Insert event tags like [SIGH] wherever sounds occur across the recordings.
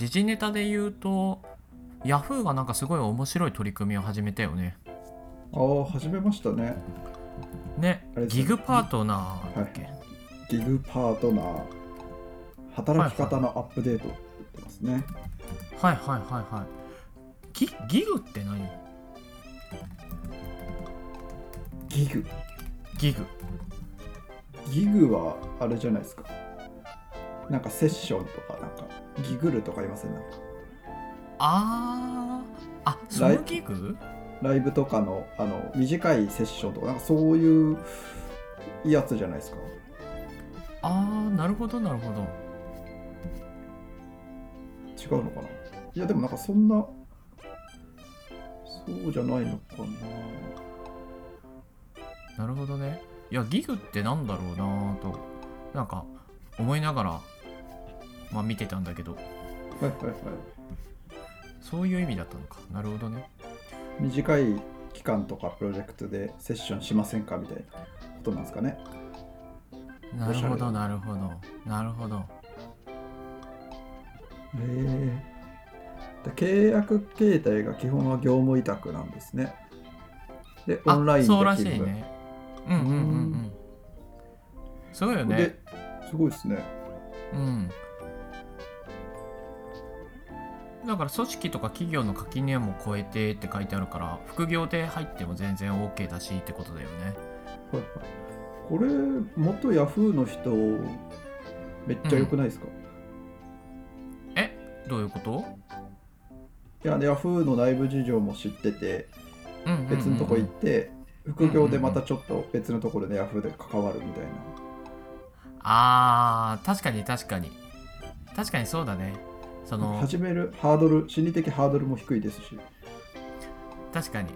時事ネタで言うとヤフーがなんかすごい面白い取り組みを始めたよね。ああ始めましたね。ねギグパートナーだっけ、ギグパートナー。働き方のアップデートって言ってますね、はい、はいはいはい。ギギグって何？ギグ。ギグ。ギグはあれじゃないですか。なんかセッションとかなんかギグルとか言いません？なんか。あー。あそのギグ？ライブとかのあの短いセッションとかなんかそういうやつじゃないですか？あーなるほどなるほど。違うのかな？いやでもなんかそんなそうじゃないのかな。なるほどね。いやギグってなんだろうなとなんか思いながらまあ見てたんだけど。はいはいはいそういう意味だったのか。なるほどね。短い期間とかプロジェクトでセッションしませんかみたいなことなんですかね。なるほどなるほど。なるほど。へえ契約形態が基本は業務委託なんですね。でオンラインでそうらしいね。うんうんうんううん。んすごいよね。ですごいですね。うんだから組織とか企業の垣根も超えてって書いてあるから副業で入っても全然 OK だしってことだよね。これ元ヤフーの人めっちゃ良くないですか、どういうこと？いやヤフーの内部事情も知っててうんうんうんうん。別のとこ行って、副業でまたちょっと別のところでヤフーで関わるみたいな、あー確かに確かに。確かにそうだねその始めるハードル心理的ハードルも低いですし。確かに。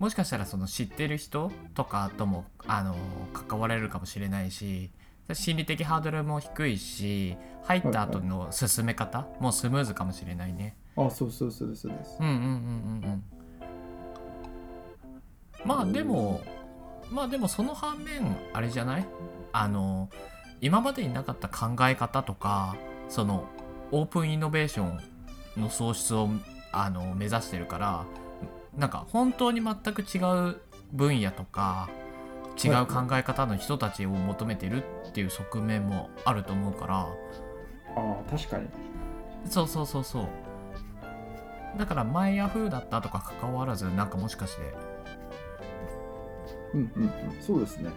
もしかしたらその知ってる人とかともあの関われるかもしれないし心理的ハードルも低いし入った後の進め方もスムーズかもしれないね。あそうそうそうですそうです。うんうんうんうんうん。まあでもまあでもその反面あれじゃない？あの今までになかった考え方とかそのオープンイノベーションの創出をあの目指してるからなんか本当に全く違う分野とか違う考え方の人たちを求めてるっていう側面もあると思うから。ああ確かに。そうそうそうそう。だから前ヤフーだったとか関わらずなんかもしかして。うんうんうん。そうですね。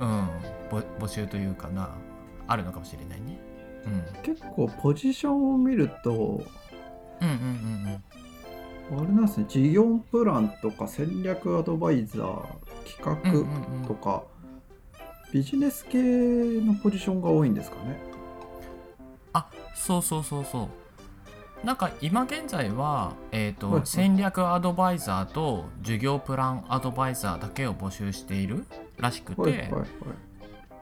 うん。ぼ募集というかなあるのかもしれないね。うん結構ポジションを見るとうんうんうんあれなんですね。事業プランとか戦略アドバイザー企うん画とか、ビジネス系のポジションが多いんですかね。あそうそうそうそう。なんか今現在は、えーとはいはい。戦略アドバイザーと授業プランアドバイザーだけを募集しているらしくて、はいはいはい。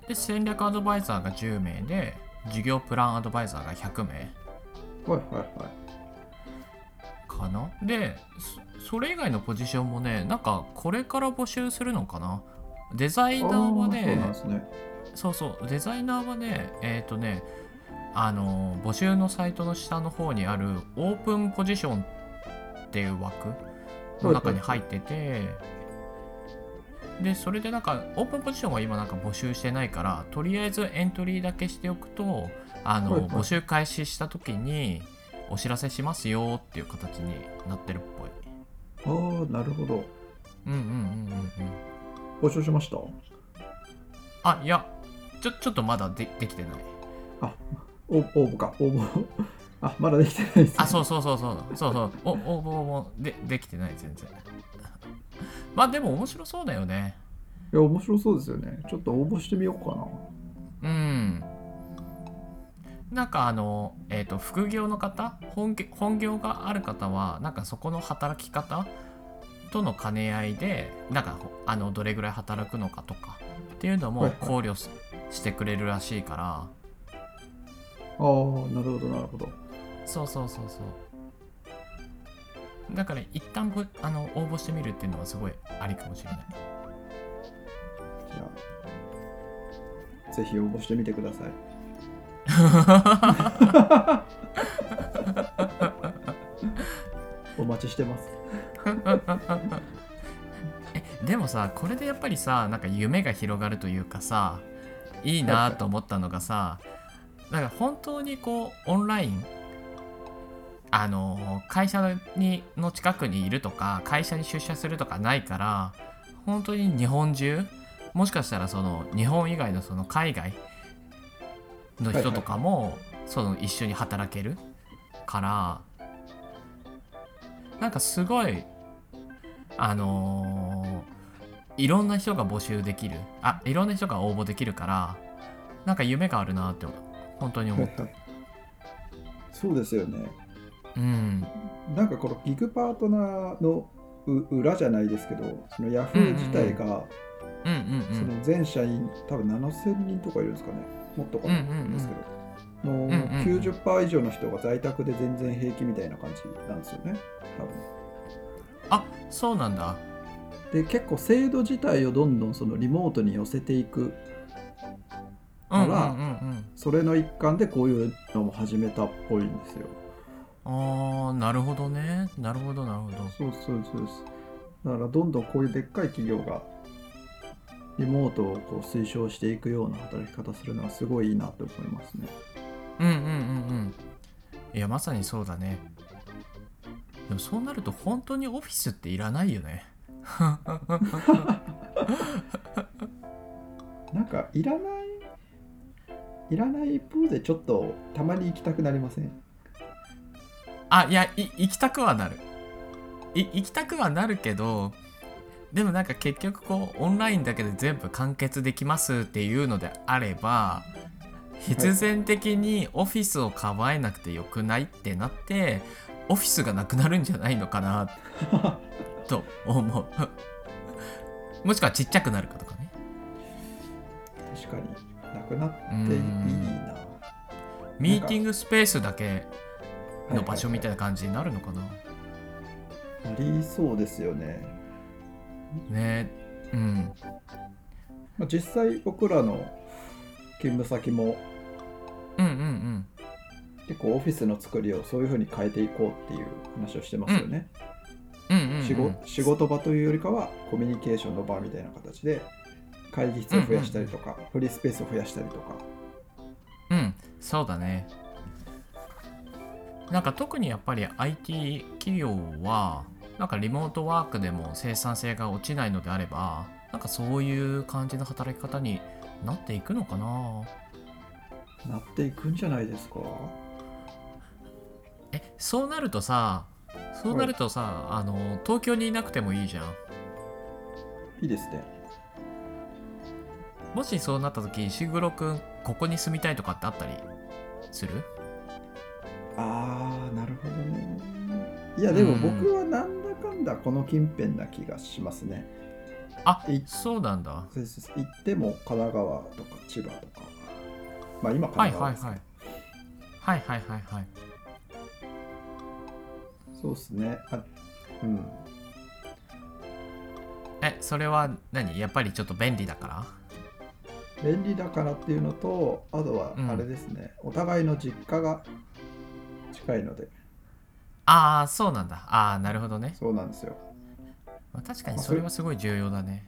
で戦略アドバイザーが10名で授業プランアドバイザーが100名。はいはいはい。かな？でそそれ以外のポジションもねなんかこれから募集するのかな？デザイナーはあーそうね。そうそう。デザイナーはねえっ、とねあの募集のサイトの下の方にあるオープンポジションっていう枠の中に入ってて、でそれでなんかオープンポジションは今なんか募集してないからとりあえずエントリーだけしておくとあの、はいはい。募集開始した時にお知らせしますよっていう形になってるっぽい。ああなるほど。うんうんうんうんうん。募集しました？あいやちょちょっとまだでできてない。あお応募か応募。あまだできてないです、ね、あそうそうそうそう。そうそう。お応募もでできてない全然まあでも面白そうだよね。いや面白そうですよね。ちょっと応募してみようかな。うん。なんかあのえっ、と副業の方？本業本業がある方はなんかそこの働き方との兼ね合いでなんかあのどれぐらい働くのかとかっていうのも考慮し,、してくれるらしいから。ああなるほどなるほど。そうそうそうそうだから一旦ぶあの応募してみるっていうのはすごいありかもしれない。じゃあぜひ応募してみてください。[LAUGHS] 待ちしてます。[LAUGHS] えでもさこれでやっぱりさなんか夢が広がるというかさいいなと思ったのがさなんか本当にこうオンラインあの会社にの近くにいるとか会社に出社するとかないから本当に日本中もしかしたらその日本以外のその海外の人とかも、その一緒に働けるからなんかすごいあのいろんな人が募集できる。あいろんな人が応募できるからなんか夢があるなって本当に思った。そうですよね。うん。なんかこのギグパートナーのう裏じゃないですけどそのヤフー自体が、うんうんその全社員多分7000人とかいるんですかね。もっとかもですけど、のんうんうん。90%以上の人が在宅で全然平気みたいな感じなんですよね。多分。あそうなんだ。で結構制度自体をどんどんそのリモートに寄せていくうんうんうんあらうん。それの一環でこういうのも始めたっぽいんですよあーなるほどね。なるほどなるほど。そうそうそうですだからどんどんこういうでっかい企業がリモートをこう推奨していくような働き方するのはすごいいいなと思いますね。うんうんうんうん。いやまさにそうだね。でもそうなると本当にオフィスっていらないよね。[LAUGHS] なんかいらないいらない一方でちょっとたまに行きたくなりません？あいやい行きたくはなる。い行きたくはなるけどでもなんか結局こうオンラインだけで全部完結できますっていうのであれば必然的にオフィスを構えなくてよくないってなってオフィスがなくなるんじゃないのかな [LAUGHS] と思う。もしくはちっちゃくなるかとかね。確かになくなっていいうん。なミーティングスペースだけの場所みたいな、な感じになるのかな、ありそうですよね、ね。うん。まあ、実際僕らの勤務先もうんうんうん。結構オフィスの作りをそういうふうに変えていこうっていう話をしてますよね、うんうんうん。仕事仕事場というよりかはコミュニケーションの場みたいな形で会議室を増やしたりとか、フリースペースを増やしたりとか。うん。そうだねなんか特にやっぱり IT 企業はなんかリモートワークでも生産性が落ちないのであればなんかそういう感じの働き方になっていくのかな？なっていくんじゃないですか？えそうなるとさそうなるとさ、あの東京にいなくてもいいじゃん。いいですね。もしそうなった時石黒くんここに住みたいとかってあったりする？ああなるほどね。いやでもうん僕はなんだかんだこの近辺な気がしますね。あいそうなんだ。そうです。行っても神奈川とか千葉とか。まあ今はい神奈川ですはいはいはいはいはい。はいそうですね。あうん。えそれは何？やっぱりちょっと便利だから？便利だからっていうのとあとはうん。あれですね、お互いの実家が近いので。ああそうなんだ。ああなるほどね、そうなんですよ。まあ、確かにそれはすごい重要だね。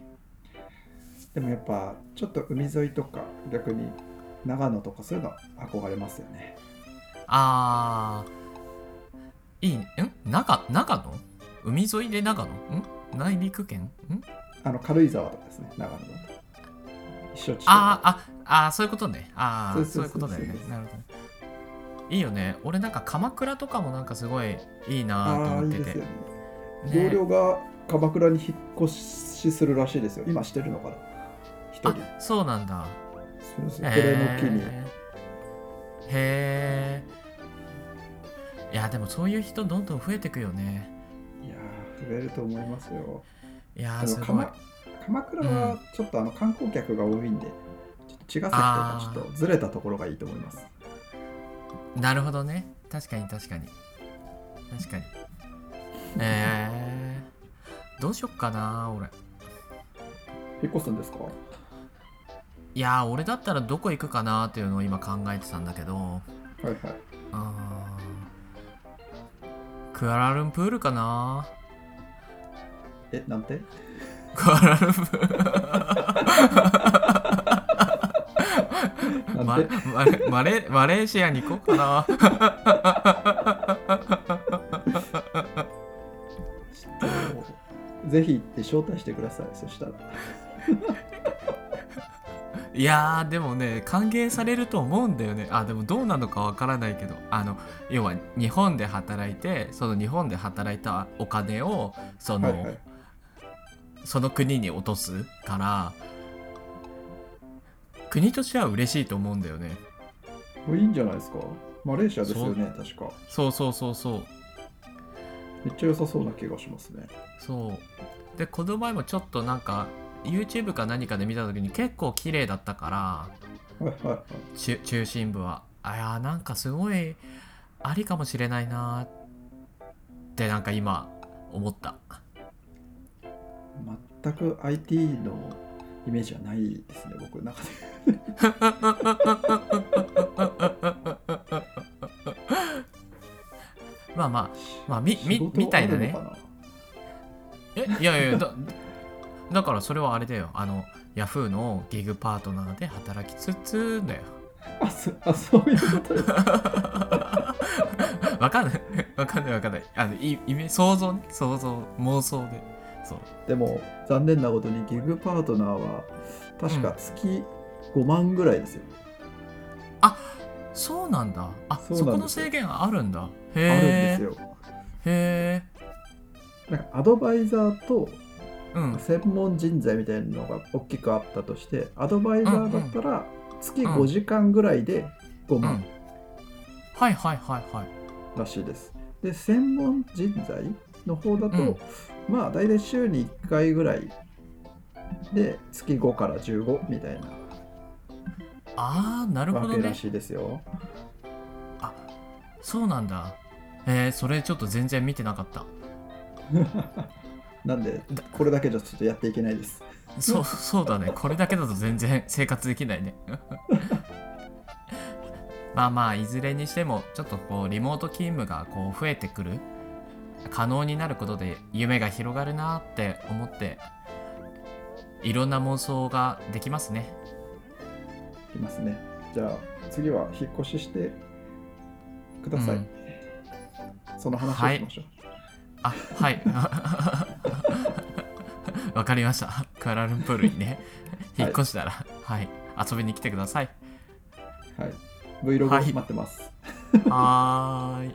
でもやっぱちょっと海沿いとか逆に長野とかそういうの憧れますよね。ああいい。ねん？長長野？海沿いで長野？ん？内陸県ん？あの軽井沢とかですね長野だあーああーそういうことね。ああそそういうことだよね。なるほどねいいよね。俺なんか鎌倉とかもなんかすごいいいなと思ってて。同僚が鎌倉に引っ越しするらしいですよ。今してるのかな一人。あそうなんだ。そうですねこれの機に、へえいやでもそういう人どんどん増えてくよね。いやー増えると思いますよ。いやすごい。も鎌鎌倉はちょっとあの観光客が多いんで、ちょっと茅ヶ崎とかちょっとずれたところがいいと思いますなるほどね。確かに確かに。確かに。えー、どうしよっかな俺。引っ越すんですか？いやー俺だったらどこ行くかなっていうのを今考えてたんだけど。はいはい。あークアラルンプールかな。えなんて？クアラルンプールマなんてママレマレーシアに行こうかな。[LAUGHS] ぜひ行って招待してくださいそしたら。いやーでもね歓迎されると思うんだよね。あでもどうなのかわからないけど。あの要は日本で働いてその日本で働いたお金をその、はいはい。その国に落とすから国としては嬉しいと思うんだよね。いいんじゃないですか？マレーシアですよね確か。そうそうそうそう。めっちゃ良さそうな気がしますね。そう。でこの前もちょっとなんか YouTube か何かで見た時に結構綺麗だったから中中心部は。あいやーなんかすごいありかもしれないなーってなんか今思った。全く IT のイメージはないですね僕の中で [LAUGHS] まあまあまあみみみたいなね。え？いやいやだだからそれはあれだよ。あのヤフーのギグパートナーで働きつつだよ。なあそあそういうこと？で [LAUGHS] すわかんない。わかんないわかんない。あのいイメ想像ね。想像妄想で。そう。でも残念なことにギグパートナーは確か月5万ぐらいですよ、そうなんだ。あそこの制限あるんだ。あるんへえですよ。へえなんかアドバイザーとうん。専門人材みたいなのが大きくあったとしてアドバイザーだったら月うん。5時間ぐらいで5万うん。はいはいはいはい。らしいです。で専門人材の方だと、うん。まあ大体週に1回ぐらいで月5から15みたいなあーなるほわどね。けらしいですよ。そうなんだ。えー、それちょっと全然見てなかった。[LAUGHS] なんでだこれだけじゃちょっとやっていけないです。そうそうだね。これだけだと全然生活できないね。[LAUGHS] まあまあいずれにしてもちょっとこうリモート勤務がこう増えてくる。可能になることで夢が広がるなって思っていろんな妄想ができますね。いきますね。じゃあ次は引っ越ししてください。うんその話をしましょう。あはい [LAUGHS] わかりましたクアラルンプールにね引っ越したらはい、遊びに来てくださいはい。Vlog はい待ってます。はーい